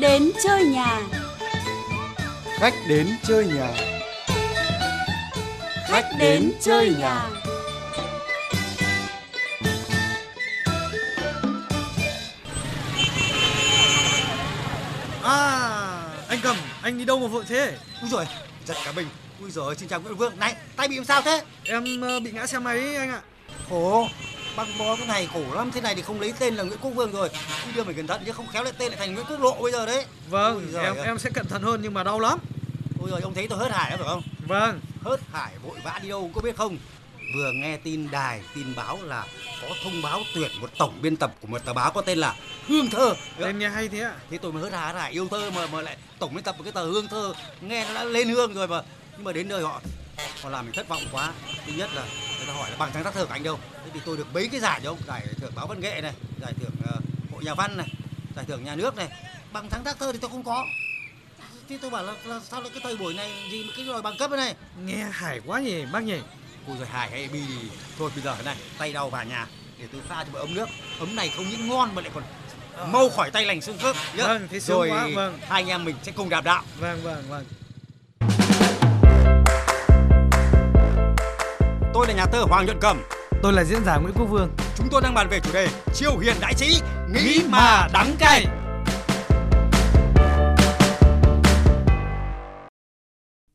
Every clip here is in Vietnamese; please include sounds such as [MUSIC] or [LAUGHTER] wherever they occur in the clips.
đến chơi nhà. Khách đến chơi nhà. Khách đến chơi nhà. À, anh cầm, anh đi đâu mà vội thế? Úi rồi, giật cả mình. Úi rồi, xin chào Nguyễn Vương. Này, tay bị làm sao thế? Em ờ, bị ngã xe máy ấy, anh ạ. Khổ. Băng bó cái này khổ lắm. Thế này thì không lấy tên là Nguyễn Quốc Vương rồi. Đi đưa mình cẩn thận chứ không khéo lại tên lại thành Nguyễn Quốc Lộ bây giờ đấy. Vâng, Ôi giời em ơi. em sẽ cẩn thận hơn nhưng mà đau lắm. Ôi rồi, ông thấy tôi hớt hải đó phải không? Vâng, Hớt hải vội vã đi đâu có biết không? Vừa nghe tin đài, tin báo là có thông báo tuyển một tổng biên tập của một tờ báo có tên là Hương Thơ. tên nghe hay thế ạ. Thế tôi mới hớt hải, hải yêu thơ mà mà lại tổng biên tập một cái tờ Hương Thơ. Nghe nó đã lên hương rồi mà. Nhưng mà đến nơi họ họ làm mình thất vọng quá. Thứ nhất là người ta hỏi là bằng sáng tác thơ của anh đâu. Thế thì tôi được mấy cái giải ông, giải thưởng báo văn nghệ này, giải thưởng ờ, hội nhà văn này, giải thưởng nhà nước này. Bằng sáng tác thơ thì tôi không có. Thế tôi bảo là, là sao lại cái thời buổi này gì mà cái đòi bằng cấp thế này? Nghe hải quá nhỉ, bác nhỉ. Ôi rồi Hải hay Bi thì thôi bây giờ thế này tay đau vào nhà để tôi pha cho một ấm nước ấm này không những ngon mà lại còn mau khỏi tay lành xương khớp nhá. Vâng, thế rồi quá, vâng. hai anh em mình sẽ cùng đạp đạo Vâng, vâng, vâng. Tôi là nhà thơ Hoàng Nhuận Cầm. Tôi là diễn giả Nguyễn Quốc Vương. chúng tôi đang bàn về chủ đề chiêu hiền đại sĩ nghĩ mà đắng cay.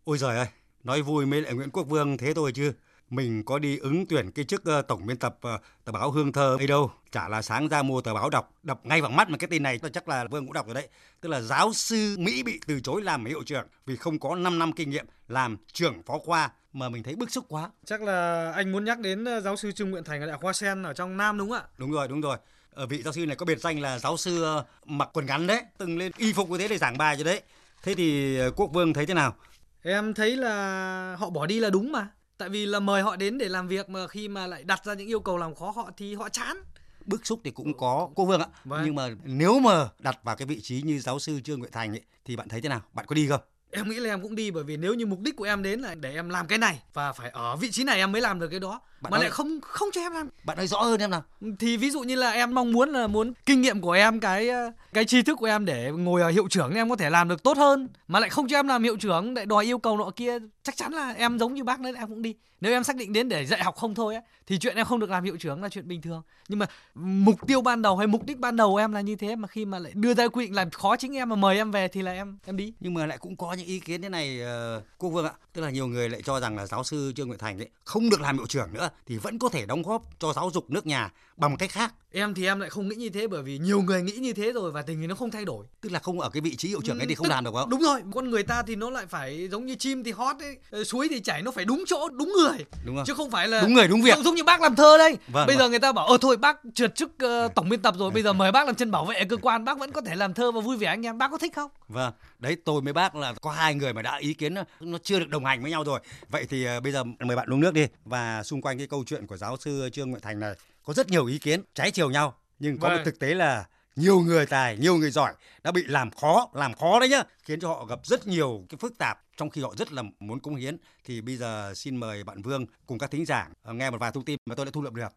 Ôi giời ơi nói vui mới lại Nguyễn Quốc Vương thế thôi chứ mình có đi ứng tuyển cái chức ờ, tổng biên tập ờ, tờ báo Hương Thơ ấy đâu. Chả là sáng ra mua tờ báo đọc đọc ngay vào mắt mà cái tin này. Tôi chắc là Vương cũng đọc rồi đấy. Tức là giáo sư Mỹ bị từ chối làm hiệu trưởng vì không có 5 năm kinh nghiệm làm trưởng phó khoa mà mình thấy bức xúc quá. Chắc là anh muốn nhắc đến ờ, giáo sư Trương Nguyện Thành ở Đại học Hoa Sen ở trong Nam đúng không ạ? đúng rồi đúng rồi. Ở vị giáo sư này có biệt danh là giáo sư mặc quần ngắn đấy từng lên y phục như thế để giảng bài cho đấy. Thế thì Quốc Vương thấy thế nào? Em thấy là họ bỏ đi là đúng mà. Tại vì là mời họ đến để làm việc mà khi mà lại đặt ra những yêu cầu làm khó họ thì họ chán. bức xúc thì cũng có cô Vương ạ Vâng. nhưng mà nếu mà đặt vào cái vị trí như giáo sư Trương Nguyện Thành ấy, thì bạn thấy thế nào bạn có đi không Em nghĩ là em cũng đi bởi vì nếu như mục đích của em đến là để em làm cái này và phải ở vị trí này em mới làm được cái đó Bạn mà nói- lại không không cho em làm. Bạn nói rõ hơn em nào. Thì ví dụ như là em mong muốn là muốn kinh nghiệm của em cái ờ, cái tri thức của em để ngồi ở hiệu trưởng em có thể làm được tốt hơn. Mà lại không cho em làm hiệu trưởng lại đòi yêu cầu nọ kia chắc chắn là em giống như bác đấy em cũng đi. Nếu em xác định đến để dạy học không thôi á thì chuyện em không được làm hiệu trưởng là chuyện bình thường. Nhưng mà mục tiêu ban đầu hay mục đích ban đầu của em là như thế mà khi mà lại đưa ra quy định làm khó chính em mà mời em về thì là em em đi. Nhưng mà lại cũng có những ý kiến thế này ờ, cô Vương ạ. Tức là nhiều người lại cho rằng là giáo sư Trương Nguyện Thành ấy không được làm hiệu trưởng nữa thì vẫn có thể đóng góp cho giáo dục nước nhà bằng cách khác em thì em lại không nghĩ như thế bởi vì nhiều người nghĩ như thế rồi và tình hình nó không thay đổi tức là không ở cái vị trí hiệu trưởng ấy Ừ, thì không tức- làm được không Đúng rồi, con người ta thì nó lại phải giống như chim thì hót ấy, ờ, suối thì chảy nó phải đúng chỗ, đúng người. đúng không Chứ không phải là đúng người đúng việc giống, như bác làm thơ đây. Vâng, bây vâng. giờ người ta bảo ờ thôi bác trượt chức ờ, tổng biên tập rồi, bây giờ mời bác làm chân bảo vệ cơ quan, bác vẫn có thể làm thơ và vui vẻ anh em, bác có thích không? Vâng, đấy tôi với bác là có hai người mà đã ý kiến nó, chưa được đồng hành với nhau rồi. Vậy thì ờ, bây giờ mời bạn uống nước đi. Và xung quanh cái câu chuyện của giáo sư Trương Nguyện Thành này có rất nhiều ý kiến trái chiều nhau. Nhưng có một Vâng. thực tế là nhiều người tài, nhiều người giỏi đã bị làm khó, làm khó đấy nhá, khiến cho họ gặp rất nhiều cái phức tạp trong khi họ rất là muốn cống hiến. Thì bây giờ xin mời bạn Vương cùng các thính giả ờ, nghe một vài thông tin mà tôi đã thu lượm được.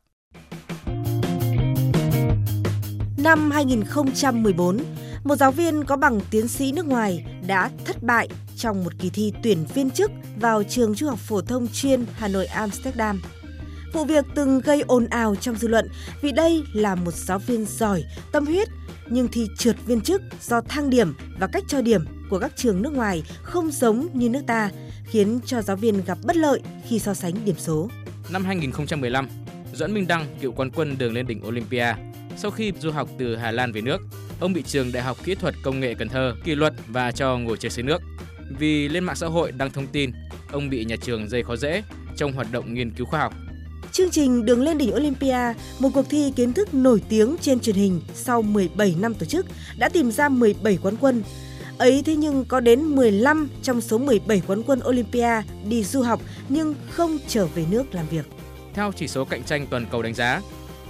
Năm 2014, một giáo viên có bằng tiến sĩ nước ngoài đã thất bại trong một kỳ thi tuyển viên chức vào trường trung học phổ thông chuyên Hà Nội Amsterdam. Vụ việc từng gây ồn ào trong dư luận vì đây là một giáo viên giỏi, tâm huyết, nhưng thi trượt viên chức do thang điểm và cách cho điểm của các trường nước ngoài không giống như nước ta, khiến cho giáo viên gặp bất lợi khi so sánh điểm số. Năm 2015, Doãn Minh Đăng, cựu quán quân đường lên đỉnh Olympia, sau khi du học từ Hà Lan về nước, ông bị trường Đại học Kỹ thuật Công nghệ Cần Thơ kỷ luật và cho ngồi chơi dưới nước. Vì lên mạng xã hội đăng thông tin, ông bị nhà trường dây khó dễ trong hoạt động nghiên cứu khoa học. Chương trình Đường lên đỉnh Olympia, một cuộc thi kiến thức nổi tiếng trên truyền hình sau 17 năm tổ chức, đã tìm ra 17 quán quân. Ấy thế nhưng có đến 15 trong số 17 quán quân Olympia đi du học nhưng không trở về nước làm việc. Theo chỉ số cạnh tranh toàn cầu đánh giá,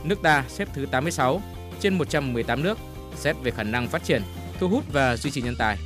nước ta xếp thứ 86 trên 118 nước xét về khả năng phát triển, thu hút và duy trì nhân tài.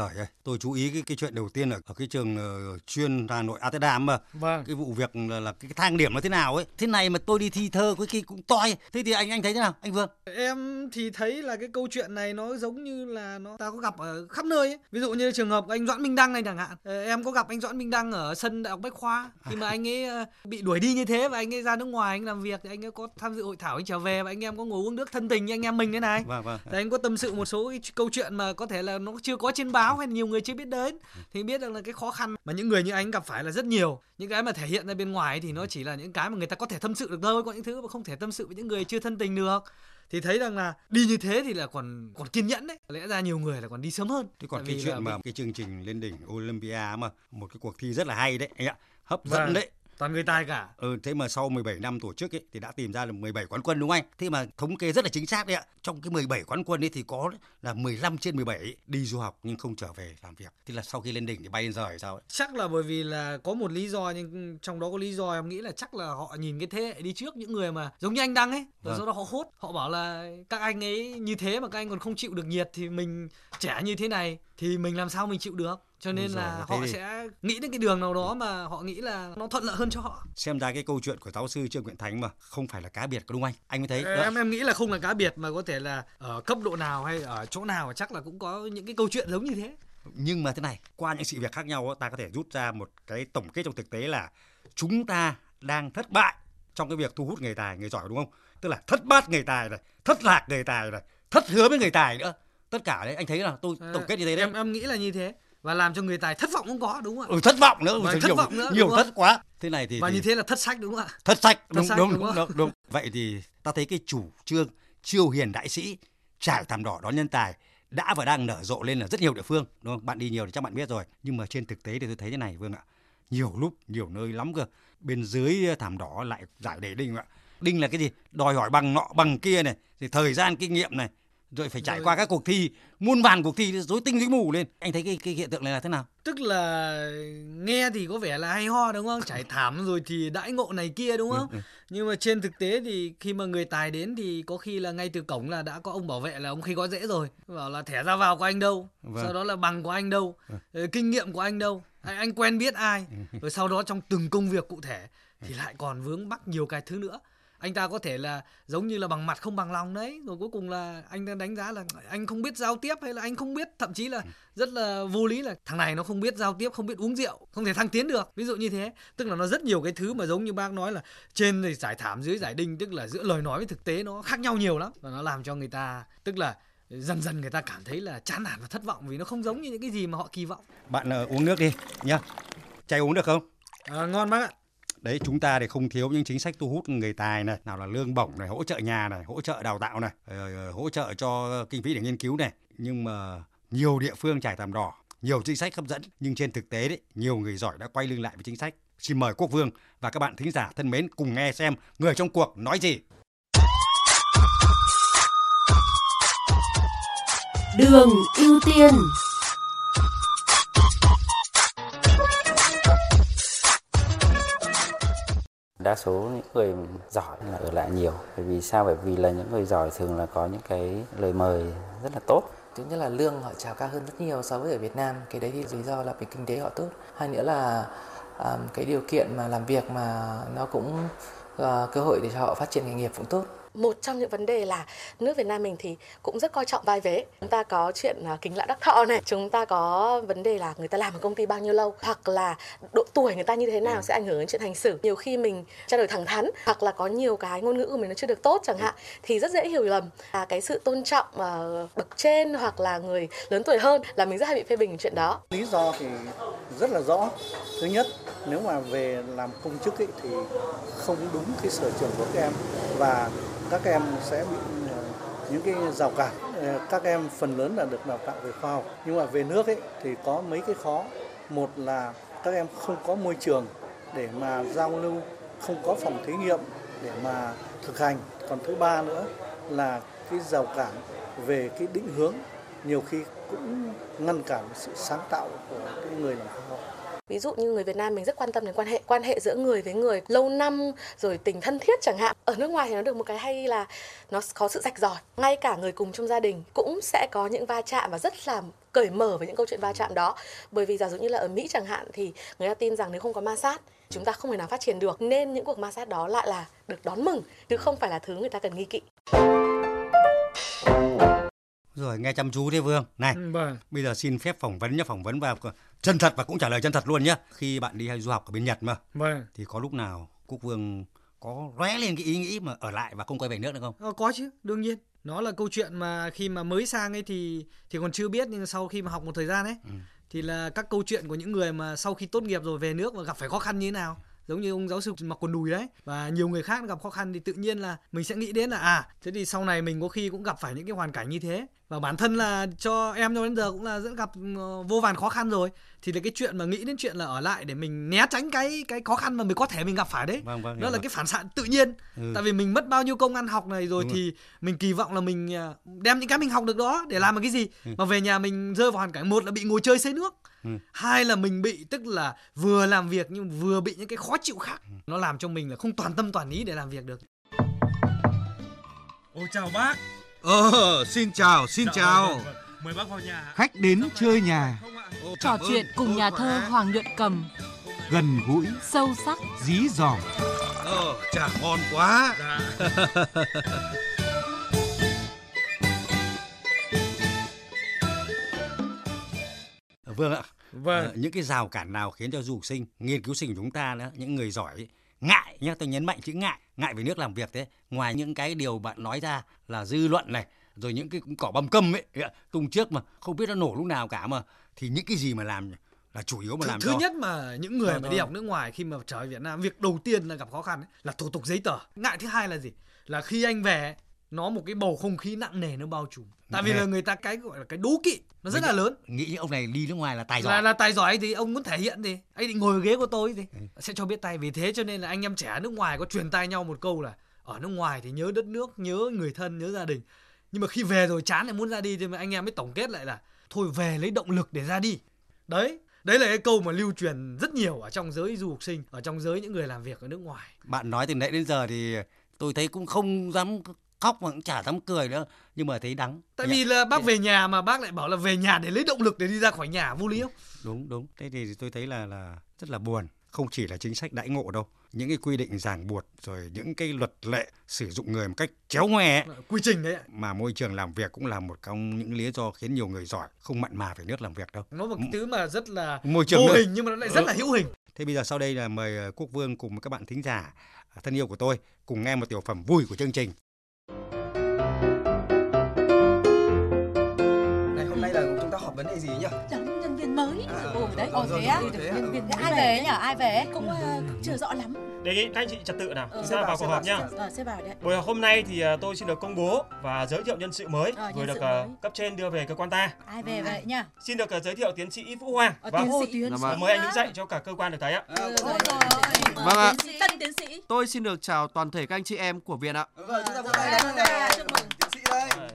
Trời ơi, tôi chú ý cái cái chuyện đầu tiên là ở cái trường uh, chuyên Hà Nội Amsterdam mà. Vâng. Cái vụ việc là, là cái thang điểm nó thế nào ấy. Thế này mà tôi đi thi thơ có khi cũng toi. Thế thì anh anh thấy thế nào, anh Vương? Em thì thấy là cái câu chuyện này nó giống như là nó ta có gặp ở khắp nơi ấy. Ví dụ như trường hợp anh Doãn Minh Đăng này chẳng hạn. Ờ, Em có gặp anh Doãn Minh Đăng ở sân Đại học Bách Khoa khi mà anh ấy ờ, bị đuổi đi như thế và anh ấy ra nước ngoài anh làm việc thì anh ấy có tham dự hội thảo anh trở về và anh em có ngồi uống nước thân tình như anh em mình thế này. Vâng vâng. Thì anh có tâm sự một số cái câu chuyện mà có thể là nó chưa có trên báo hay là nhiều người chưa biết đến thì biết được là cái khó khăn mà những người như anh gặp phải là rất nhiều những cái mà thể hiện ra bên ngoài thì nó chỉ là những cái mà người ta có thể tâm sự được thôi có những thứ mà không thể tâm sự với những người chưa thân tình được thì thấy rằng là đi như thế thì là còn còn kiên nhẫn đấy lẽ ra nhiều người là còn đi sớm hơn Thế còn Tại cái chuyện là mà cái chương trình lên đỉnh Olympia mà một cái cuộc thi rất là hay đấy anh ạ. Hấp dẫn Vâng. đấy. Toàn người tài cả Ừ, thế mà sau 17 năm tổ chức ấy, thì đã tìm ra là 17 quán quân đúng không anh? Thế mà thống kê rất là chính xác đấy ạ. Trong cái 17 quán quân ấy thì có là 15 trên 17 đi du học nhưng không trở về làm việc. Thế là sau khi lên đỉnh thì bay lên rời sao ấy? chắc là bởi vì là có một lý do nhưng trong đó có lý do em nghĩ là chắc là họ nhìn cái thế hệ đi trước những người mà giống như anh đăng ấy rồi Vâng. sau đó họ hốt họ bảo là các anh ấy như thế mà các anh còn không chịu được nhiệt thì mình trẻ như thế này thì mình làm sao mình chịu được cho nên giời, là họ thì- sẽ nghĩ đến cái đường nào đó mà họ nghĩ là nó thuận lợi hơn cho họ Xem ra cái câu chuyện của giáo sư Trương Nguyễn Thánh mà không phải là cá biệt có đúng không anh? Anh mới thấy. đó. em em nghĩ là không là cá biệt mà có thể là ở cấp độ nào hay ở chỗ nào chắc là cũng có những cái câu chuyện giống như thế Nhưng mà thế này, qua những sự việc khác nhau ta có thể rút ra một cái tổng kết trong thực tế là chúng ta đang thất bại trong cái việc thu hút người tài, người giỏi đúng không? Tức là thất bát người tài này, thất lạc người tài này, thất hứa với người tài nữa. Tất cả đấy anh thấy là tôi tổng kết như thế đấy. em em nghĩ là như thế và làm cho người tài thất vọng cũng có đúng không ạ Ừ, thất vọng nữa, nhiều, thất vọng nữa, nhiều thất không? quá. Thế này thì, và thì như thế là thất sách đúng không ạ thất sách Thất đúng sách, đúng đúng đúng, đúng, đúng. Vậy thì ta thấy cái chủ trương chiêu hiền đại sĩ trải thảm đỏ đón nhân tài đã và đang nở rộ lên ở rất nhiều địa phương đúng không? Bạn đi nhiều thì chắc bạn biết rồi. Nhưng mà trên thực tế thì tôi thấy thế này Vương ạ. Nhiều lúc, nhiều nơi lắm cơ. Bên dưới thảm đỏ lại giải đề đinh ạ. Đinh là cái gì? Đòi hỏi bằng nọ bằng kia này, thì thời gian kinh nghiệm này, rồi phải trải Rồi. qua các cuộc thi, muôn vàn cuộc thi rối tinh rối mù lên. Anh thấy cái cái hiện tượng này là thế nào? tức là nghe thì có vẻ là hay ho đúng không trải thảm rồi thì đãi ngộ này kia đúng không Ừ, ừ. nhưng mà trên thực tế thì khi mà người tài đến thì có khi là ngay từ cổng là đã có ông bảo vệ là ông khi có dễ rồi bảo là thẻ ra vào của anh đâu Vâng. sau đó là bằng của anh đâu ờ, kinh nghiệm của anh đâu anh, anh quen biết ai rồi sau đó trong từng công việc cụ thể thì lại còn vướng mắc nhiều cái thứ nữa anh ta có thể là giống như là bằng mặt không bằng lòng đấy. Rồi cuối cùng là anh ta đánh giá là anh không biết giao tiếp hay là anh không biết thậm chí là rất là vô lý là thằng này nó không biết giao tiếp không biết uống rượu không thể thăng tiến được. Ví dụ như thế. Tức là nó rất nhiều cái thứ mà giống như bác nói là trên thì giải thảm dưới giải đinh tức là giữa lời nói với thực tế nó khác nhau nhiều lắm. Và nó làm cho người ta tức là dần dần người ta cảm thấy là chán nản và thất vọng vì nó không giống như những cái gì mà họ kỳ vọng. Bạn ờ, uống nước đi nhá. Chai uống được không? à, ngon bác ạ Đấy chúng ta thì không thiếu những chính sách thu hút người tài này, nào là lương bổng này, hỗ trợ nhà này, hỗ trợ đào tạo này, rồi hỗ trợ cho kinh phí để nghiên cứu này. Nhưng mà nhiều địa phương trải thảm đỏ, nhiều chính sách hấp dẫn nhưng trên thực tế đấy, nhiều người giỏi đã quay lưng lại với chính sách. Xin mời Quốc Vương và các bạn thính giả thân mến cùng nghe xem người trong cuộc nói gì. Đường ưu tiên. Đa số những người giỏi là ở lại nhiều. Bởi vì sao? Bởi vì là những người giỏi thường là có những cái lời mời rất là tốt. Thứ nhất là lương họ trả cao hơn rất nhiều so với ở Việt Nam. Cái đấy thì lý do là vì kinh tế họ tốt. Hai nữa là um, cái điều kiện mà làm việc mà nó cũng uh, cơ hội để cho họ phát triển nghề nghiệp cũng tốt một trong những vấn đề là nước Việt Nam mình thì cũng rất coi trọng vai vế. Chúng ta có chuyện à, kính lạ đắc thọ này. Chúng ta có vấn đề là người ta làm ở công ty bao nhiêu lâu hoặc là độ tuổi người ta như thế nào sẽ ảnh hưởng đến chuyện hành xử. Nhiều khi mình trao đổi thẳng thắn hoặc là có nhiều cái ngôn ngữ của mình nó chưa được tốt chẳng hạn thì rất dễ hiểu lầm. Là cái sự tôn trọng ờ, bậc trên hoặc là người lớn tuổi hơn là mình rất hay bị phê bình chuyện đó. Lý do thì rất là rõ. Thứ nhất, nếu mà về làm công chức ấy, thì không đúng cái sở trường của các em. Và các em sẽ bị ờ, những cái rào cản. Ờ, các em phần lớn là được đào tạo về khoa học, nhưng mà về nước ấy thì có mấy cái khó. Một là các em không có môi trường để mà giao lưu, không có phòng thí nghiệm để mà thực hành. Còn thứ ba nữa là cái rào cản về cái định hướng nhiều khi cũng ngăn cản sự sáng tạo của cái người làm khoa học ví dụ như người Việt Nam mình rất quan tâm đến quan hệ quan hệ giữa người với người lâu năm, rồi tình thân thiết chẳng hạn. Ở nước ngoài thì nó được một cái hay là nó có sự rạch ròi. Ngay cả người cùng trong gia đình cũng sẽ có những va chạm và rất là cởi mở với những câu chuyện va chạm đó. Bởi vì giả dụ như là ở Mỹ chẳng hạn thì người ta tin rằng nếu không có ma sát, chúng ta không thể nào phát triển được. Nên những cuộc ma sát đó lại là được đón mừng, chứ không phải là thứ người ta cần nghi kỵ rồi nghe chăm chú thế Vương này Ừ, vâng. bây giờ xin phép phỏng vấn nhá phỏng vấn và chân thật và cũng trả lời chân thật luôn nhá khi bạn đi hay du học ở bên Nhật mà Vâng. thì có lúc nào Quốc Vương có lóe lên cái ý nghĩ mà ở lại và không quay về nước nữa không Ờ, có chứ, đương nhiên. Nó là câu chuyện mà khi mà mới sang ấy thì thì còn chưa biết nhưng sau khi mà học một thời gian ấy Ừ. thì là các câu chuyện của những người mà sau khi tốt nghiệp rồi về nước và gặp phải khó khăn như thế nào giống như ông giáo sư mặc quần đùi đấy. Và nhiều người khác gặp khó khăn thì tự nhiên là mình sẽ nghĩ đến là à thế thì sau này mình có khi cũng gặp phải những cái hoàn cảnh như thế. Và bản thân là cho em cho đến giờ cũng là rất gặp ờ, vô vàn khó khăn rồi. Thì là cái chuyện mà nghĩ đến chuyện là ở lại để mình né tránh cái cái khó khăn mà mình có thể mình gặp phải đấy. Vâng vâng hiểu là rồi. cái phản xạ tự nhiên. Ừ. tại vì mình mất bao nhiêu công ăn học này rồi Đúng thì mình kỳ vọng là mình à, đem những cái mình học được đó để làm được cái gì. Ừ. mà về nhà mình rơi vào hoàn cảnh một là bị ngồi chơi xây nước Ừ. hai là mình bị tức là vừa làm việc nhưng vừa bị những cái khó chịu khác Ừ. nó làm cho mình là không toàn tâm toàn ý để làm việc được Ôi chào bác. Ờ, xin chào, xin Dạ, chào. vâng, vâng, vâng. Mời bác vào nhà. Khách đến chơi nhà, Trò chuyện cùng nhà thơ Hoàng Nhuận Cầm gần gũi, Sâu sắc dí dỏm. Ờ, chả ngon quá. Dạ. [LAUGHS] Vương ạ vâng. Ờ, những cái rào cản nào khiến cho du học sinh nghiên cứu sinh của chúng ta nữa những người giỏi ấy, ngại nhá tôi nhấn mạnh chữ ngại ngại về nước làm việc thế. Ngoài những cái điều bạn nói ra là dư luận này rồi những cái cỏ băm câm ấy tung trước mà không biết nó nổ lúc nào cả mà thì những cái gì mà làm là chủ yếu mà Thứ, làm thứ cho nhất mà những người Ờ, mà đi ờ. học nước ngoài khi mà trở về Việt Nam việc đầu tiên là gặp khó khăn ấy, là thủ tục giấy tờ. Ngại thứ hai là gì? Là khi anh về nó một cái bầu không khí nặng nề nó bao trùm. Tại vì là người ta cái gọi là cái đố kỵ nó rất Mình là lớn. nghĩ ông này đi nước ngoài là tài giỏi. Là là tài giỏi thì ông muốn thể hiện thì. Anh định ngồi ghế của tôi thì sẽ cho biết tay. Vì thế cho nên là anh em trẻ nước ngoài có truyền tay nhau một câu là ở nước ngoài thì nhớ đất nước nhớ người thân nhớ gia đình. Nhưng mà khi về rồi chán lại muốn ra đi thì mà anh em mới tổng kết lại là thôi về lấy động lực để ra đi. Đấy đấy là cái câu mà lưu truyền rất nhiều ở trong giới du học sinh ở trong giới những người làm việc ở nước ngoài. Bạn nói từ nãy đến giờ thì tôi thấy cũng không dám khóc mà cũng chả dám cười nữa. Nhưng mà thấy đắng. Tại Dạ. vì là bác về nhà mà bác lại bảo là về nhà để lấy động lực để đi ra khỏi nhà vô lý không? Đúng đúng thế thì tôi thấy là là rất là buồn. Không chỉ là chính sách đãi ngộ đâu. Những cái quy định ràng buộc rồi những cái luật lệ sử dụng người một cách chéo ngoe ấy, quy trình đấy ạ. mà môi trường làm việc cũng là một trong những lý do khiến nhiều người giỏi không mặn mà về nước làm việc đâu. Nó một cái thứ mà rất là môi trường vô nước. hình nhưng mà nó lại rất là hữu hình. Thế bây giờ sau đây là mời ờ, quốc vương cùng các bạn thính giả à, thân yêu của tôi cùng nghe một tiểu phẩm vui của chương trình vấn đề gì nhỉ? nhân viên mới À, ồ đấy ồ, thế á? Nhân viên Thế ai về nhỉ ai về cũng ờ, cũng chưa rõ lắm Đề nghị các anh chị trật tự nào. Ờ. Chúng ta vào, cuộc họp nhá. xếp ờ xếp vào đấy Buổi họp hôm nay thì à, tôi xin được công bố và giới thiệu nhân sự mới Ờ, vừa được sự à, mới. cấp trên đưa về cơ quan ta. ai về vậy nhỉ Xin được giới thiệu tiến sĩ Vũ Hoàng. ờ, Vâng. tiến sĩ vâng. Mời anh đứng dậy cho cả cơ quan được thấy ạ. Ừ, vâng, rồi, rồi. Ạ. tiến sĩ tân tiến sĩ Tôi xin được chào toàn thể các anh chị em của viện ạ. Vâng, chúng ta vỗ Rồi, tay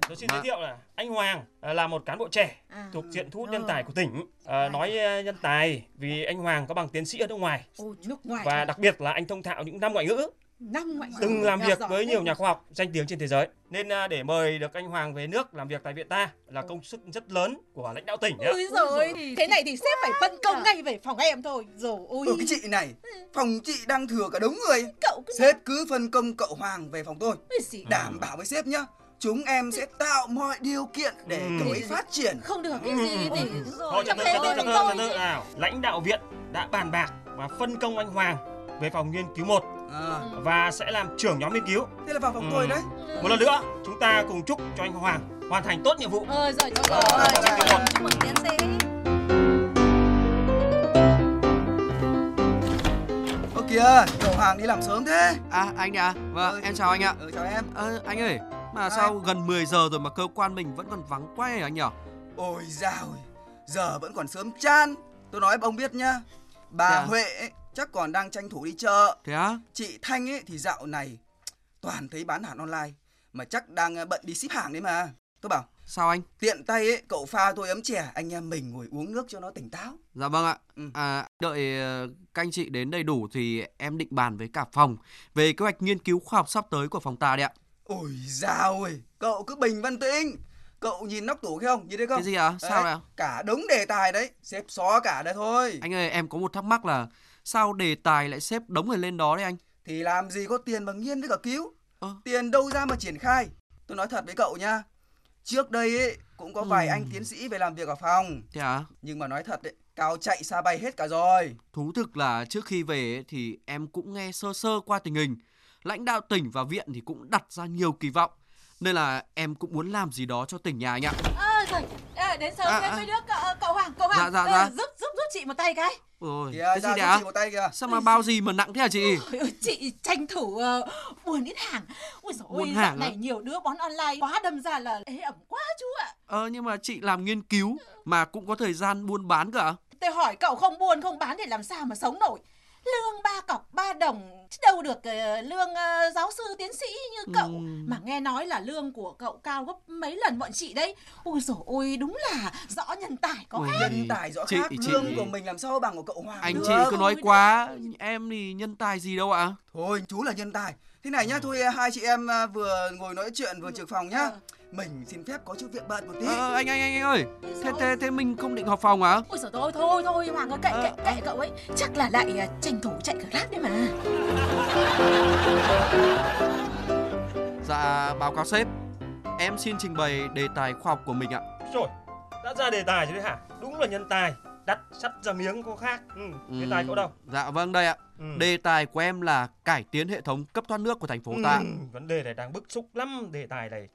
tôi xin Dạ. giới thiệu là anh Hoàng à, là một cán bộ trẻ À. thuộc diện thu hút nhân tài của tỉnh. À, nói à, nhân tài vì anh Hoàng có bằng tiến sĩ ở nước ngoài ồ nước ngoài và đặc biệt là anh thông thạo những năm ngoại ngữ, năm ngoại ngữ. từng làm việc với nhiều nhà khoa học danh tiếng trên thế giới. Nên để mời được anh Hoàng về nước làm việc tại viện ta là công sức rất lớn của lãnh đạo tỉnh. Đấy. Ôi rồi thế này thì sếp phải phân công ngay về phòng em thôi rồi ôi Ừ cái chị này, phòng chị đang thừa cả đống người. cậu cứ Sếp cứ phân công cậu Hoàng về phòng tôi. Đảm bảo với sếp nhá. Chúng em sẽ tạo mọi điều kiện để Ừ. cậu ấy phát triển. không được cái gì thì ừ. rồi Thôi trong trật tự, thế trật tự, trật tự, nào. Lãnh đạo viện đã bàn bạc và phân công anh Hoàng về phòng nghiên cứu 1 À, và sẽ làm trưởng nhóm nghiên cứu. thế là vào phòng Ừ. tôi đấy. Một lần nữa, chúng ta cùng chúc cho anh Hoàng hoàn thành tốt nhiệm vụ. ờ rồi rồi Rồi, rồi rồi, chúc mừng chúc mừng tiến sĩ Ơ kìa, cậu Hoàng đi làm sớm thế. À anh ạ. Vâng, Ừ, em chào anh ạ. Ừ chào em. Ờ, anh ơi, mà sao gần 10 giờ rồi mà cơ quan mình vẫn còn vắng hả anh nhỉ? Ôi dào, giờ vẫn còn sớm chan. Tôi nói ông biết nhá. Bà Dạ. Huệ ấy, chắc còn đang tranh thủ đi chợ. Thế á? Chị Thanh ấy thì dạo này toàn thấy bán hàng online mà chắc đang ờ, bận đi ship hàng đấy mà. Tôi bảo, sao anh? Tiện tay ấy, cậu pha tôi ấm chè, anh em mình ngồi uống nước cho nó tỉnh táo. Dạ vâng ạ. Ừ. À, đợi ờ, các anh chị đến đầy đủ thì em định bàn với cả phòng về kế hoạch nghiên cứu khoa học sắp tới của phòng ta đấy ạ. Ôi dào ơi, cậu cứ bình văn tĩnh. Cậu nhìn nóc tủ kia không? Nhìn thấy không? Cái gì ạ? Đấy, Sao ạ? Cả đống đề tài đấy, xếp xó cả đây thôi. Anh ơi, em có một thắc mắc là sao đề tài lại xếp đống người lên đó đấy anh? Thì làm gì có tiền mà nghiên với cả cứu? Ờ. Tiền đâu ra mà triển khai? Tôi nói thật với cậu nha. Trước đây ấy, cũng có vài Ừ. anh tiến sĩ về làm việc ở phòng. Thế à? Nhưng mà nói thật đấy, cao chạy xa bay hết cả rồi. Thú thực là trước khi về ấy, thì em cũng nghe sơ sơ qua tình hình. Lãnh đạo tỉnh và viện thì cũng đặt ra nhiều kỳ vọng. Nên là em cũng muốn làm gì đó cho tỉnh nhà anh ạ. À, rồi, à, đến sớm À, đến à. với nước cậu, cậu Hoàng, cậu Hoàng. Dạ, dạ, ờ, dạ. giúp giúp giúp chị một tay cái. Ôi, Kìa, cái gì đấy giúp ạ? chị một tay kìa. Sao mà bao gì mà nặng thế hả chị? Ôi, ôi, chị tranh thủ uh, buồn ít hàng. Ui dồi ôi, Buôn dạo hàng này nhiều đứa bón online quá đâm ra là ế ẩm quá chú ạ. Ờ nhưng mà chị làm nghiên cứu mà cũng có thời gian buôn bán cả. Tôi hỏi cậu không buôn không bán thì làm sao mà sống nổi. Lương ba cọc ba đồng chứ đâu được ờ, lương ờ, giáo sư tiến sĩ như cậu. Ừm. mà nghe nói là lương của cậu cao gấp mấy lần bọn chị đấy. Ôi dồi ôi đúng là rõ nhân tài có khác. Nhân tài rõ chị- khác, chị- lương của mình làm sao bằng của cậu Hoàng Anh được. chị cứ nói quá, em thì nhân tài gì đâu ạ? Thôi chú là nhân tài. Thế này nhá, thôi hai chị em à, vừa ngồi nói chuyện vừa trực phòng nhá Mình xin phép có chút việc bận một tí Ờ anh anh anh anh ơi, thế thế thế mình không định họp phòng à? ôi dồi thôi thôi thôi Hoàng ơi kệ kệ kệ cậu ấy chắc là lại ờ, tranh thủ chạy grab đấy mà Dạ báo cáo sếp, em xin trình bày đề tài khoa học của mình ạ. Rồi, đã ra đề tài rồi đấy hả? Đúng là nhân tài. Đắt sắt ra miếng có khác. Ừ, đề tài cậu đâu? Dạ vâng đây ạ. Ừ. Đề tài của em là cải tiến hệ thống cấp thoát nước của thành phố ta. Ừ, vấn đề này đang bức xúc lắm, đề tài này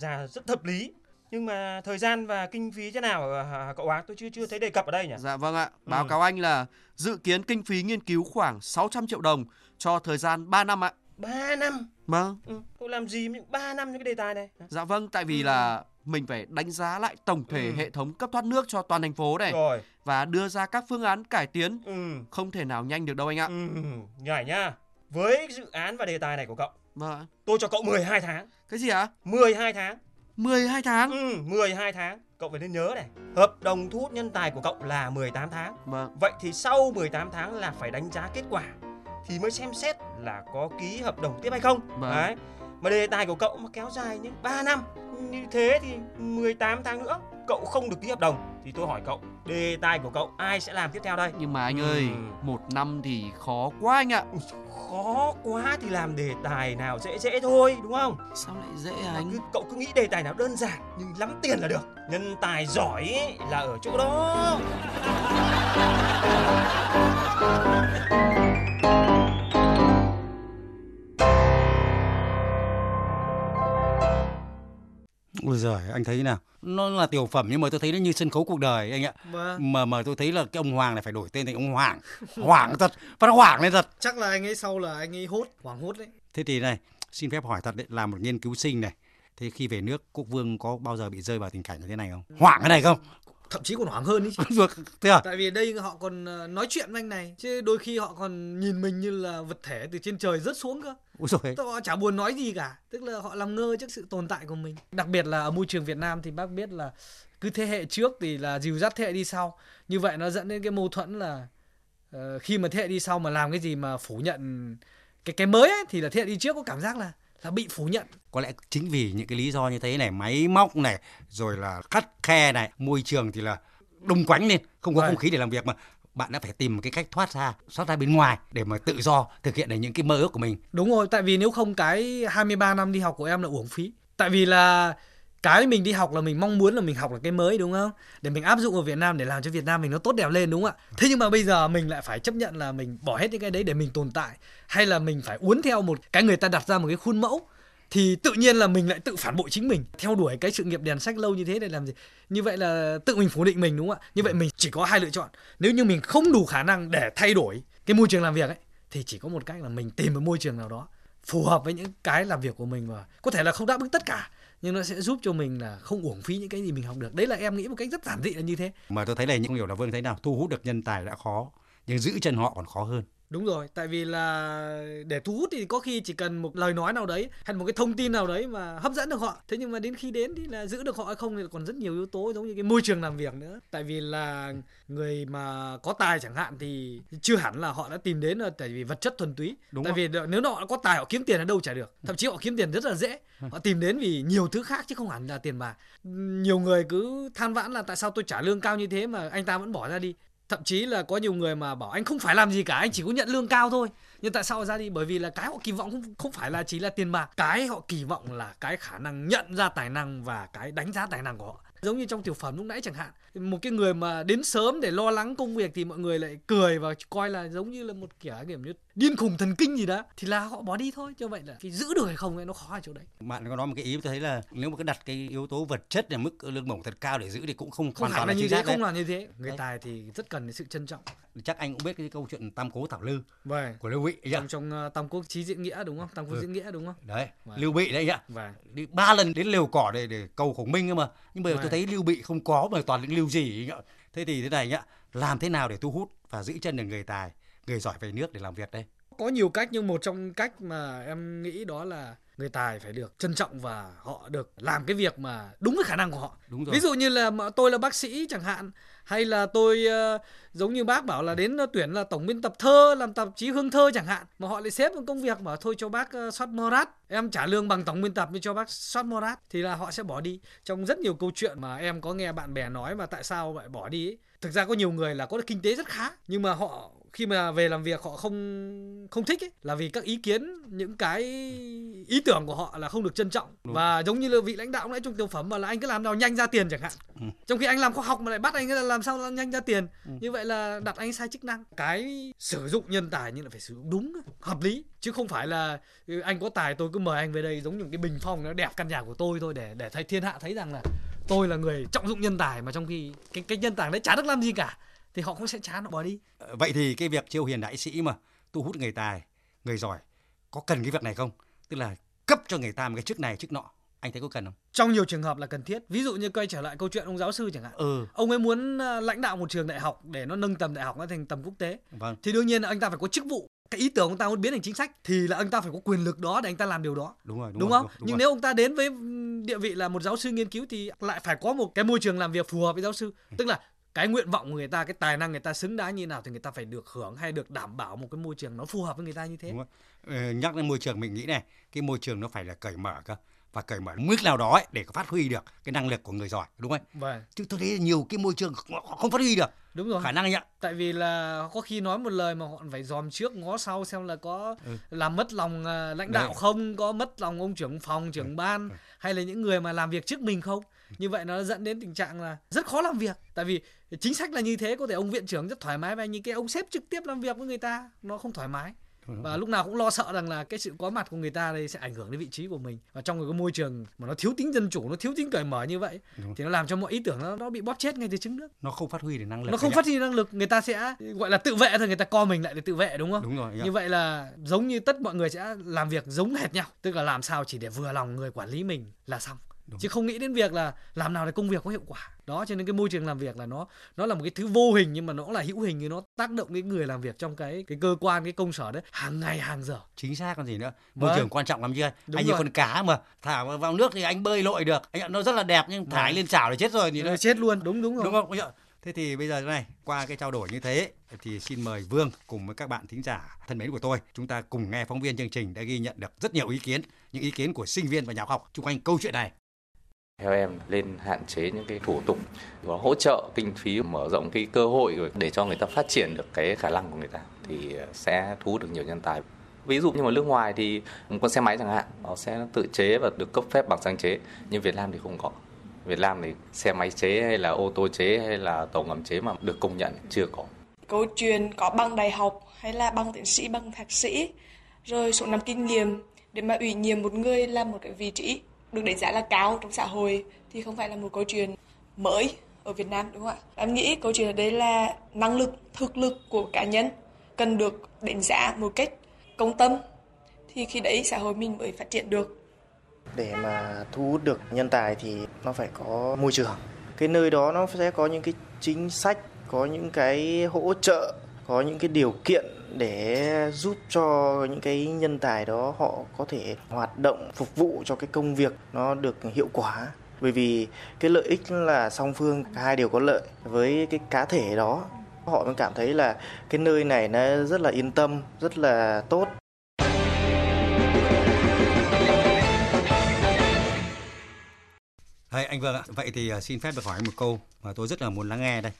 ra rất hợp lý. Nhưng mà thời gian và kinh phí thế nào cậu Hoàng? Tôi chưa chưa thấy đề cập ở đây nhỉ? Dạ vâng ạ. Báo Ừ. cáo anh là dự kiến kinh phí nghiên cứu khoảng 600 triệu đồng cho thời gian 3 năm ạ. 3 năm. Vâng. Ừ, tôi làm gì mà 3 năm những cái đề tài này? Dạ vâng, tại vì là mình phải đánh giá lại tổng thể Ừ. hệ thống cấp thoát nước cho toàn thành phố này Rồi. và đưa ra các phương án cải tiến. Ừ. Không thể nào nhanh được đâu anh ạ. Ừ, nhảy nhá. Với dự án và đề tài này của cậu, Vâng. tôi cho cậu 12 tháng. Cái gì ạ? 12 tháng. 12 tháng. Ừ, 12 tháng. Cậu phải nên nhớ này, hợp đồng thu hút nhân tài của cậu là 18 tháng. Vâng. Vậy thì sau 18 tháng là phải đánh giá kết quả thì mới xem xét là có ký hợp đồng tiếp hay không. Vâng. Đấy. Mà đề tài của cậu mà kéo dài những 3 năm như thế thì 18 tháng nữa cậu không được ký hợp đồng thì tôi hỏi cậu đề tài của cậu ai sẽ làm tiếp theo đây? Nhưng mà anh Ừ. ơi, một năm thì khó quá anh ạ. Khó quá thì làm đề tài nào dễ dễ thôi đúng không? Sao lại dễ à anh? Cứ, cậu cứ nghĩ đề tài nào đơn giản nhưng lắm tiền là được. Nhân tài giỏi ấy là ở chỗ đó. Ôi giời, anh thấy nào? Nó là tiểu phẩm nhưng mà tôi thấy nó như sân khấu cuộc đời anh ạ. Vâng. Mà mà tôi thấy là cái ông Hoàng này phải đổi tên thành ông Hoàng. Hoàng thật, nó Hoàng lên thật. chắc là anh ấy sau là anh ấy hốt hoảng hốt đấy Thế thì này, xin phép hỏi thật đấy, là một nghiên cứu sinh này. Thế khi về nước, Quốc Vương có bao giờ bị rơi vào tình cảnh như thế này không? Hoảng cái này không? thậm chí còn hoảng hơn ý chị Được, [LAUGHS] thế à? tại vì đây họ còn ờ, nói chuyện với anh này chứ đôi khi họ còn nhìn mình như là vật thể từ trên trời rớt xuống cơ Ôi rồi. họ chả buồn nói gì cả tức là họ làm ngơ trước sự tồn tại của mình đặc biệt là ở môi trường Việt Nam thì bác biết là cứ thế hệ trước thì là dìu dắt thế hệ đi sau như vậy nó dẫn đến cái mâu thuẫn là ờ, khi mà thế hệ đi sau mà làm cái gì mà phủ nhận cái cái mới ấy, thì là thế hệ đi trước có cảm giác là là bị phủ nhận Có lẽ chính vì những cái lý do như thế này, máy móc này, rồi là khắt khe này, môi trường thì là đông quánh lên, không có Vâng. không khí để làm việc mà bạn đã phải tìm một cái cách thoát ra, thoát ra bên ngoài để mà tự do thực hiện được những cái mơ ước của mình. Đúng rồi, tại vì nếu không cái 23 năm đi học của em là uổng phí. Tại vì là cái mình đi học là mình mong muốn là mình học là cái mới đúng không? Để mình áp dụng ở Việt Nam để làm cho Việt Nam mình nó tốt đẹp lên đúng không ạ? Thế nhưng mà bây giờ mình lại phải chấp nhận là mình bỏ hết những cái đấy để mình tồn tại hay là mình phải uốn theo một cái người ta đặt ra một cái khuôn mẫu thì tự nhiên là mình lại tự phản bội chính mình theo đuổi cái sự nghiệp đèn sách lâu như thế để làm gì? Như vậy là tự mình phủ định mình đúng không ạ? Như vậy mình chỉ có hai lựa chọn. Nếu như mình không đủ khả năng để thay đổi cái môi trường làm việc ấy thì chỉ có một cách là mình tìm một môi trường nào đó phù hợp với những cái làm việc của mình và có thể là không đáp ứng tất cả nhưng nó sẽ giúp cho mình là không uổng phí những cái gì mình học được. Đấy là em nghĩ một cách rất giản dị là như thế. Mà tôi thấy là những hiểu là Vương thấy nào, thu hút được nhân tài đã khó, nhưng giữ chân họ còn khó hơn. Đúng rồi, tại vì là để thu hút thì có khi chỉ cần một lời nói nào đấy hay một cái thông tin nào đấy mà hấp dẫn được họ. Thế nhưng mà đến khi đến thì là giữ được họ hay không thì còn rất nhiều yếu tố giống như cái môi trường làm việc nữa. Tại vì là người mà có tài chẳng hạn thì chưa hẳn là họ đã tìm đến là tại vì vật chất thuần túy. Đúng tại không? vì nếu họ có tài họ kiếm tiền ở đâu chả được. Thậm chí họ kiếm tiền rất là dễ. Họ tìm đến vì nhiều thứ khác chứ không hẳn là tiền bạc. Nhiều người cứ than vãn là tại sao tôi trả lương cao như thế mà anh ta vẫn bỏ ra đi thậm chí là có nhiều người mà bảo anh không phải làm gì cả, anh chỉ có nhận lương cao thôi. Nhưng tại sao ra đi? Bởi vì là cái họ kỳ vọng không không phải là chỉ là tiền bạc. Cái họ kỳ vọng là cái khả năng nhận ra tài năng và cái đánh giá tài năng của họ. Giống như trong tiểu phẩm lúc nãy chẳng hạn một cái người mà đến sớm để lo lắng công việc thì mọi người lại cười và coi là giống như là một kiểu kiểu như điên khùng thần kinh gì đó. Thì là họ bỏ đi thôi cho vậy là cái giữ được hay không ấy nó khó ở chỗ đấy. Bạn có nói một cái ý tôi thấy là nếu mà cứ đặt cái yếu tố vật chất là mức lương bổng thật cao để giữ thì cũng không, không hoàn toàn là như thế không là như thế. Người Đấy. tài thì rất cần sự trân trọng. Chắc anh cũng biết cái câu chuyện tam cố thảo lư vâng. của lưu bị trong trong uh, tam quốc chí diễn nghĩa đúng không? Tam quốc Ừ. diễn nghĩa đúng không? Đấy Vâng. lưu bị đấy ạ Vâng. đi ba lần đến lều cỏ để để cầu khổng minh cơ mà. Nhưng bây giờ tôi Vâng. thấy lưu bị không có mà toàn những lưu gì thế thì thế này nhá, làm thế nào để thu hút và giữ chân được người tài, người giỏi về nước để làm việc đây? Có nhiều cách nhưng một trong cách mà em nghĩ đó là người tài phải được trân trọng và họ được làm cái việc mà đúng với khả năng của họ. Đúng rồi. Ví dụ như là tôi là bác sĩ chẳng hạn hay là tôi ờ, giống như bác bảo là đến ờ, tuyển là tổng biên tập thơ làm tạp chí hương thơ chẳng hạn mà họ lại xếp một công việc bảo thôi cho bác uh, soát morat. Em trả lương bằng tổng biên tập mới cho bác soát morat thì là họ sẽ bỏ đi. Trong rất nhiều câu chuyện mà em có nghe bạn bè nói mà tại sao lại bỏ đi ấy. thực ra có nhiều người là có được kinh tế rất khá nhưng mà họ khi mà về làm việc họ không không thích ấy là vì các ý kiến những cái ý tưởng của họ là không được trân trọng Đúng. và giống như là vị lãnh đạo nãy trong tiểu phẩm mà là anh cứ làm nào nhanh ra tiền chẳng hạn Ừ. trong khi anh làm khoa học mà lại bắt anh là làm sao nhanh ra tiền Ừ. như vậy là đặt anh sai chức năng cái sử dụng nhân tài nhưng là phải sử dụng đúng hợp lý chứ không phải là ừ, anh có tài tôi cứ mời anh về đây giống như một cái bình phong nó đẹp căn nhà của tôi thôi để để thấy thiên hạ thấy rằng là tôi là người trọng dụng nhân tài mà trong khi cái cái nhân tài đấy chả được làm gì cả thì họ cũng sẽ chán họ bỏ đi. Ờ, vậy thì cái việc chiêu hiền đại sĩ mà thu hút người tài người giỏi có cần cái việc này không? Tức là cấp cho người ta một cái chức này chức nọ anh thấy có cần không? Trong nhiều trường hợp là cần thiết. Ví dụ như quay trở lại câu chuyện ông giáo sư chẳng hạn. Ừ. Ông ấy muốn ờ, lãnh đạo một trường đại học để nó nâng tầm đại học nó thành tầm quốc tế. Vâng. Thì đương nhiên là anh ta phải có chức vụ. Cái ý tưởng của ông ta muốn biến thành chính sách thì là anh ta phải có quyền lực đó để anh ta làm điều đó. Đúng rồi đúng, đúng, không? rồi, đúng, nhưng rồi. nếu ông ta đến với địa vị là một giáo sư nghiên cứu thì lại phải có một cái môi trường làm việc phù hợp với giáo sư. Tức là cái nguyện vọng của người ta cái tài năng người ta xứng đáng như nào thì người ta phải được hưởng hay được đảm bảo một cái môi trường nó phù hợp với người ta như thế Đúng rồi. Ờ, nhắc đến môi trường mình nghĩ này cái môi trường nó phải là cởi mở cơ và cởi mở mức nào đó ấy, để phát huy được cái năng lực của người giỏi đúng không vâng chứ tôi thấy nhiều cái môi trường không phát huy được đúng rồi khả năng ạ tại vì là có khi nói một lời mà họ phải dòm trước ngó sau xem là có Ừ. làm mất lòng à, lãnh đạo Đấy. không có mất lòng ông trưởng phòng trưởng ban Ừ. hay là những người mà làm việc trước mình không như vậy nó dẫn đến tình trạng là rất khó làm việc. Tại vì chính sách là như thế có thể ông viện trưởng rất thoải mái và những cái ông sếp trực tiếp làm việc với người ta nó không thoải mái. Và lúc nào cũng lo sợ rằng là cái sự có mặt của người ta đây sẽ ảnh hưởng đến vị trí của mình. Và trong một cái môi trường mà nó thiếu tính dân chủ nó thiếu tính cởi mở như vậy thì nó làm cho mọi ý tưởng nó, nó bị bóp chết ngay từ trứng nước. Nó không phát huy được năng lực nó không phát huy năng lực người ta sẽ gọi là tự vệ thôi người ta co mình lại để tự vệ đúng không? Đúng rồi ấy ạ. như vậy là giống như tất mọi người sẽ làm việc giống hệt nhau tức là làm sao chỉ để vừa lòng người quản lý mình là xong chứ không nghĩ đến việc là làm nào để công việc có hiệu quả. Đó cho nên cái môi trường làm việc là nó nó là một cái thứ vô hình nhưng mà nó cũng là hữu hình thì nó tác động đến người làm việc trong cái cái cơ quan cái công sở đấy hàng ngày hàng giờ. Chính xác còn gì nữa. Môi Vâng. trường quan trọng lắm Đúng anh như rồi. con cá mà thả vào- nước thì anh bơi lội được. Anh ạ nó rất là đẹp nhưng thả Vâng. lên chảo thì chết rồi thì nó chết luôn. Đúng đúng rồi. Đúng không? Thế thì bây giờ thế này qua cái trao đổi như thế thì xin mời Vương cùng với các bạn thính giả thân mến của tôi chúng ta cùng nghe phóng viên chương trình đã ghi nhận được rất nhiều ý kiến những ý kiến của sinh viên và nhà khoa học chung quanh câu chuyện này theo em lên hạn chế những cái thủ tục và hỗ trợ kinh phí, mở rộng cái cơ hội để cho người ta phát triển được cái khả năng của người ta thì ờ, sẽ thu hút được nhiều nhân tài. Ví dụ như ở nước ngoài thì con xe máy chẳng hạn, nó sẽ tự chế và được cấp phép bằng sáng chế, nhưng Việt Nam thì không có. Việt Nam thì xe máy chế hay là ô tô chế hay là tàu ngầm chế mà được công nhận chưa có. Câu chuyện có bằng đại học hay là bằng tiến sĩ bằng thạc sĩ, rồi số năm kinh nghiệm để mà ủy nhiệm một người làm một cái vị trí được đánh giá là cao trong xã hội thì không phải là một câu chuyện mới ở Việt Nam đúng không ạ? Em nghĩ câu chuyện ở đây là năng lực, thực lực của cá nhân cần được đánh giá một cách công tâm thì khi đấy xã hội mình mới phát triển được. để mà thu hút được nhân tài thì nó phải có môi trường cái nơi đó nó sẽ có những cái chính sách có những cái hỗ trợ có những cái điều kiện để giúp cho những cái nhân tài đó họ có thể hoạt động phục vụ cho cái công việc nó được hiệu quả. Bởi vì cái lợi ích là song phương cả hai đều có lợi. Với cái cá thể đó họ mới cảm thấy là cái nơi này nó rất là yên tâm rất là tốt. Hey, anh Vương ạ, vậy thì à, xin phép được hỏi anh một câu mà tôi rất là muốn lắng nghe đây.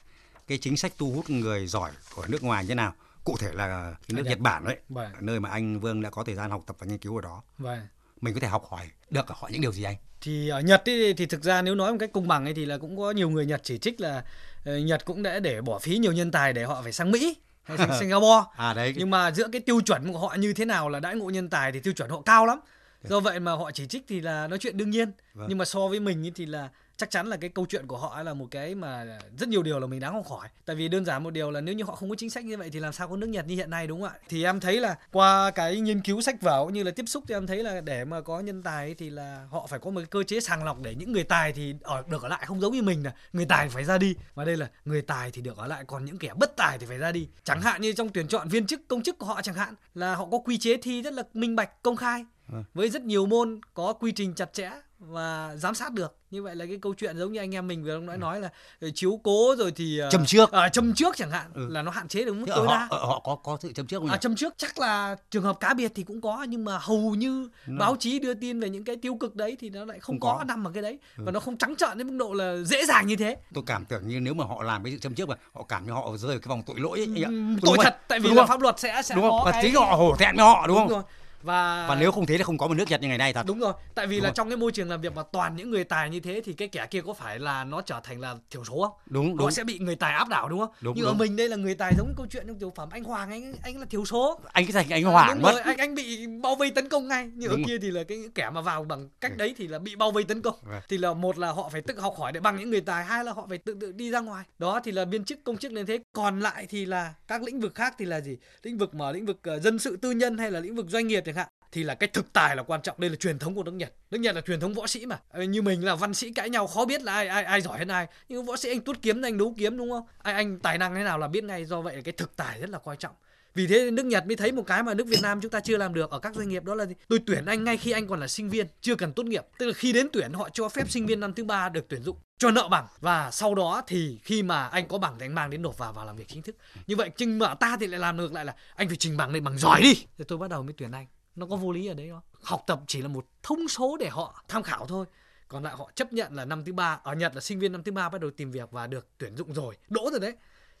Cái chính sách thu hút người giỏi của nước ngoài như thế nào? Cụ thể là cái nước Nhật. Nhật Bản đấy, Vâng. nơi mà anh Vương đã có thời gian học tập và nghiên cứu ở đó. Vâng. Mình có thể học hỏi được ở họ những điều gì anh? thì ở Nhật ý, thì thực ra nếu nói một cách công bằng ấy thì là cũng có nhiều người Nhật chỉ trích là ờ, Nhật cũng đã để bỏ phí nhiều nhân tài để họ phải sang Mỹ hay sang [LAUGHS] Singapore À đấy. nhưng mà giữa cái tiêu chuẩn của họ như thế nào là đãi ngộ nhân tài thì tiêu chuẩn họ cao lắm do vậy mà họ chỉ trích thì là nói chuyện đương nhiên Vâng. nhưng mà so với mình thì là chắc chắn là cái câu chuyện của họ là một cái mà rất nhiều điều là mình đáng học hỏi tại vì đơn giản một điều là nếu như họ không có chính sách như vậy thì làm sao có nước Nhật như hiện nay đúng không ạ? Thì em thấy là qua cái nghiên cứu sách vở cũng như là tiếp xúc thì em thấy là để mà có nhân tài thì là họ phải có một cái cơ chế sàng lọc để những người tài thì ở được ở lại không giống như mình là người tài phải ra đi. Và đây là người tài thì được ở lại còn những kẻ bất tài thì phải ra đi. Chẳng hạn như trong tuyển chọn viên chức công chức của họ chẳng hạn là họ có quy chế thi rất là minh bạch công khai. Vâng. với rất nhiều môn có quy trình chặt chẽ và giám sát được như vậy là cái câu chuyện giống như anh em mình vừa nói nói là ờ, chiếu cố rồi thì ờ, Châm trước. à, châm trước chẳng hạn Ừ. là nó hạn chế được mức Thế tối họ, đa ở họ có có sự châm trước không nhỉ? À, châm trước chắc là trường hợp cá biệt thì cũng có nhưng mà hầu như Nó- báo chí đưa tin về những cái tiêu cực đấy thì nó lại không, Không có. có. nằm ở cái đấy Ừ. và nó không trắng trợn đến mức độ là dễ dàng như thế Tôi cảm tưởng như nếu mà họ làm cái sự châm trước mà họ cảm như họ rơi vào cái vòng tội lỗi ấy, Đúng tội không? thật tại vì Đúng là không? pháp luật sẽ sẽ đúng không? có Và cái chính họ hổ thẹn với họ đúng, không? rồi. Và Và nếu không thế thì không có một nước Nhật như ngày nay thật. đúng rồi tại vì Đúng là rồi. trong cái môi trường làm việc mà toàn những người tài như thế thì cái kẻ kia có phải là nó trở thành là thiểu số không Đúng họ đúng. sẽ bị người tài áp đảo đúng không Đúng, nhưng ở đúng. mình đây là người tài giống câu chuyện trong tiểu phẩm anh Hoàng anh anh là thiểu số Anh cái thành anh À, hoảng đúng mất. rồi, anh anh bị bao vây tấn công ngay như ở Đúng rồi. kia thì là cái kẻ mà vào bằng cách đấy thì là bị bao vây tấn công Vâng. thì là một là họ phải tự học hỏi để bằng những người tài hai là họ phải tự tự đi ra ngoài đó thì là viên chức công chức nên thế còn lại thì là các lĩnh vực khác thì là gì lĩnh vực mà lĩnh vực ờ, dân sự tư nhân hay là lĩnh vực doanh nghiệp hạn thì là cái thực tài là quan trọng đây là truyền thống của nước Nhật nước Nhật là truyền thống võ sĩ mà ờ, như mình là văn sĩ cãi nhau khó biết là ai ai ai giỏi hơn ai nhưng võ sĩ anh tuốt kiếm anh đấu kiếm đúng không anh anh tài năng thế nào là biết ngay do vậy cái thực tài rất là quan trọng vì thế nước Nhật mới thấy một cái mà nước Việt Nam chúng ta chưa làm được ở các doanh nghiệp đó là gì? Tôi tuyển anh ngay khi anh còn là sinh viên, chưa cần tốt nghiệp. Tức là khi đến tuyển họ cho phép sinh viên năm thứ ba được tuyển dụng cho nợ bằng và sau đó thì khi mà anh có bằng thì anh mang đến nộp vào vào làm việc chính thức. Như vậy trình mà ta thì lại làm ngược lại là anh phải trình bằng lên bằng giỏi đi. Rồi tôi bắt đầu mới tuyển anh. Nó có vô lý ở đấy không? Học tập chỉ là một thông số để họ tham khảo thôi. Còn lại họ chấp nhận là năm thứ ba ở Nhật là sinh viên năm thứ ba bắt đầu tìm việc và được tuyển dụng rồi, đỗ rồi đấy.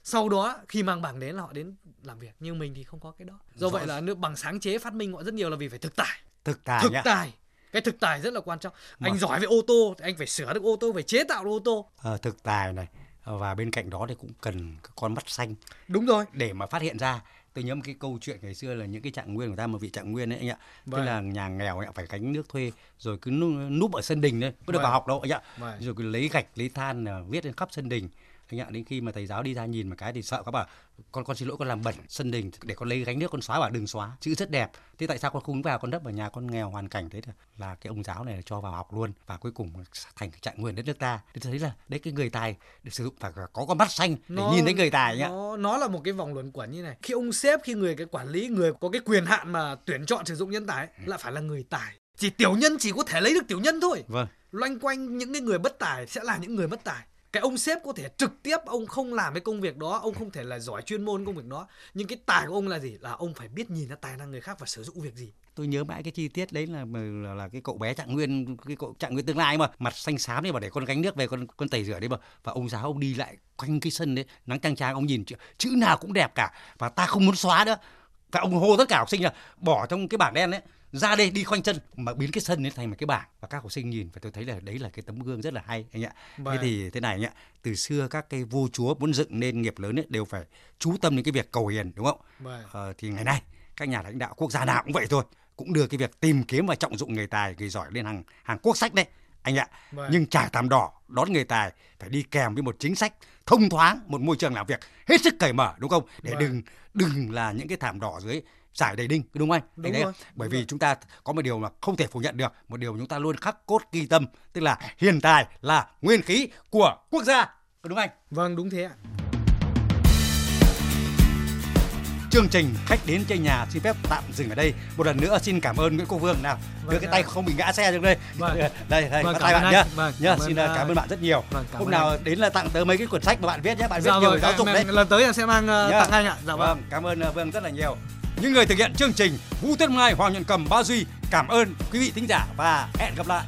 Sau đó khi mang bằng đến là họ đến làm việc. Nhưng mình thì không có cái đó. Do Rõ- vậy là nước bằng sáng chế phát minh họ rất nhiều là vì phải thực tài. Thực tài thực nhá. tài. Cái thực tài rất là quan trọng. Anh Vâng. giỏi về ô tô thì anh phải sửa được ô tô phải chế tạo được ô tô. Ờ, thực tài này. Và bên cạnh đó thì cũng cần cái con mắt xanh. Đúng rồi. Để mà phát hiện ra tôi nhớ một cái câu chuyện ngày xưa là những cái trạng nguyên của ta một vị trạng nguyên ấy anh ạ tức Vâng. là nhà nghèo ấy, phải gánh nước thuê rồi cứ núp, ở sân đình đấy có được Vâng. vào học đâu anh ạ Vâng. rồi cứ lấy gạch lấy than là viết lên khắp sân đình anh ạ đến khi mà thầy giáo đi ra nhìn một cái thì sợ các bảo con con xin lỗi con làm bẩn sân đình để con lấy gánh nước con xóa. Bảo đừng xóa chữ rất đẹp. Thế tại sao con không vào con đất ở nhà con nghèo hoàn cảnh thế là, là cái ông giáo này cho vào học luôn và cuối cùng thành trạng nguyên đất nước ta. Thế thấy là đấy cái người tài được sử dụng phải có con mắt xanh để nhìn thấy người tài nhá. nó, nó là một cái vòng luẩn quẩn như này. Khi ông sếp khi người cái quản lý người có cái quyền hạn mà tuyển chọn sử dụng nhân tài ấy, lại phải là người tài. Chỉ tiểu nhân chỉ có thể lấy được tiểu nhân thôi. Vâng. Loanh quanh những cái người bất tài sẽ là những người bất tài cái ông sếp có thể trực tiếp ông không làm cái công việc đó ông không thể là giỏi chuyên môn công việc đó. Nhưng cái tài của ông là gì? Là ông phải biết nhìn ra tài năng người khác và sử dụng việc gì. Tôi nhớ mãi cái chi tiết đấy là là, là cái cậu bé trạng nguyên cái cậu trạng nguyên tương lai mà. Mặt xanh xám đấy mà để con gánh nước về con con tẩy rửa đấy mà. Và ông giáo ông đi lại quanh cái sân đấy nắng trang trang ông nhìn chữ, chữ nào cũng đẹp cả. Và ta không muốn xóa nữa. Và ông hô tất cả học sinh là bỏ trong cái bảng đen đấy ra đây đi khoanh chân mà biến cái sân ấy thành một cái bảng và các học sinh nhìn và tôi thấy là đấy là cái tấm gương rất là hay anh ạ thế Vâng. thì thế này anh ạ từ xưa các cái vua chúa muốn dựng nên nghiệp lớn ấy đều phải chú tâm đến cái việc cầu hiền đúng không Vâng. ờ, thì ngày nay các nhà lãnh đạo quốc gia nào cũng vậy thôi cũng đưa cái việc tìm kiếm và trọng dụng người tài người giỏi lên hàng hàng quốc sách đấy anh ạ Vâng. nhưng trải thảm đỏ đón người tài phải đi kèm với một chính sách thông thoáng một môi trường làm việc hết sức cởi mở đúng không để Vâng. đừng đừng là những cái thảm đỏ dưới giải đầy đinh đúng không anh Đúng thấy rồi, bởi đúng vì rồi. chúng ta có một điều mà không thể phủ nhận được một điều chúng ta luôn khắc cốt ghi tâm tức là hiền tài là nguyên khí của quốc gia đúng không anh vâng đúng thế ạ chương trình khách đến chơi nhà xin phép tạm dừng ở đây. Một lần nữa xin cảm ơn Nguyễn Quốc Vương nào. Đưa Vâng, cái ạ. tay không bị ngã xe trong đây. Vâng. [LAUGHS] Đây đây, Vâng, tay bạn nhá. Vâng, Nhá, xin ờ, cảm à, ơn bạn rất nhiều. vâng, Hôm nào anh. đến là tặng tớ mấy cái quyển sách mà bạn viết nhé, bạn viết Dạ nhiều vâng, giáo dục đấy. lần tới em sẽ mang, Nhá. tặng anh ạ. Dạ vâng. Vâng, cảm ơn ờ, Vương rất là nhiều. Những người thực hiện chương trình Vũ Tuyết Mai, Hoàng Nhuận Cầm, Ba Duy cảm ơn quý vị thính giả và hẹn gặp lại.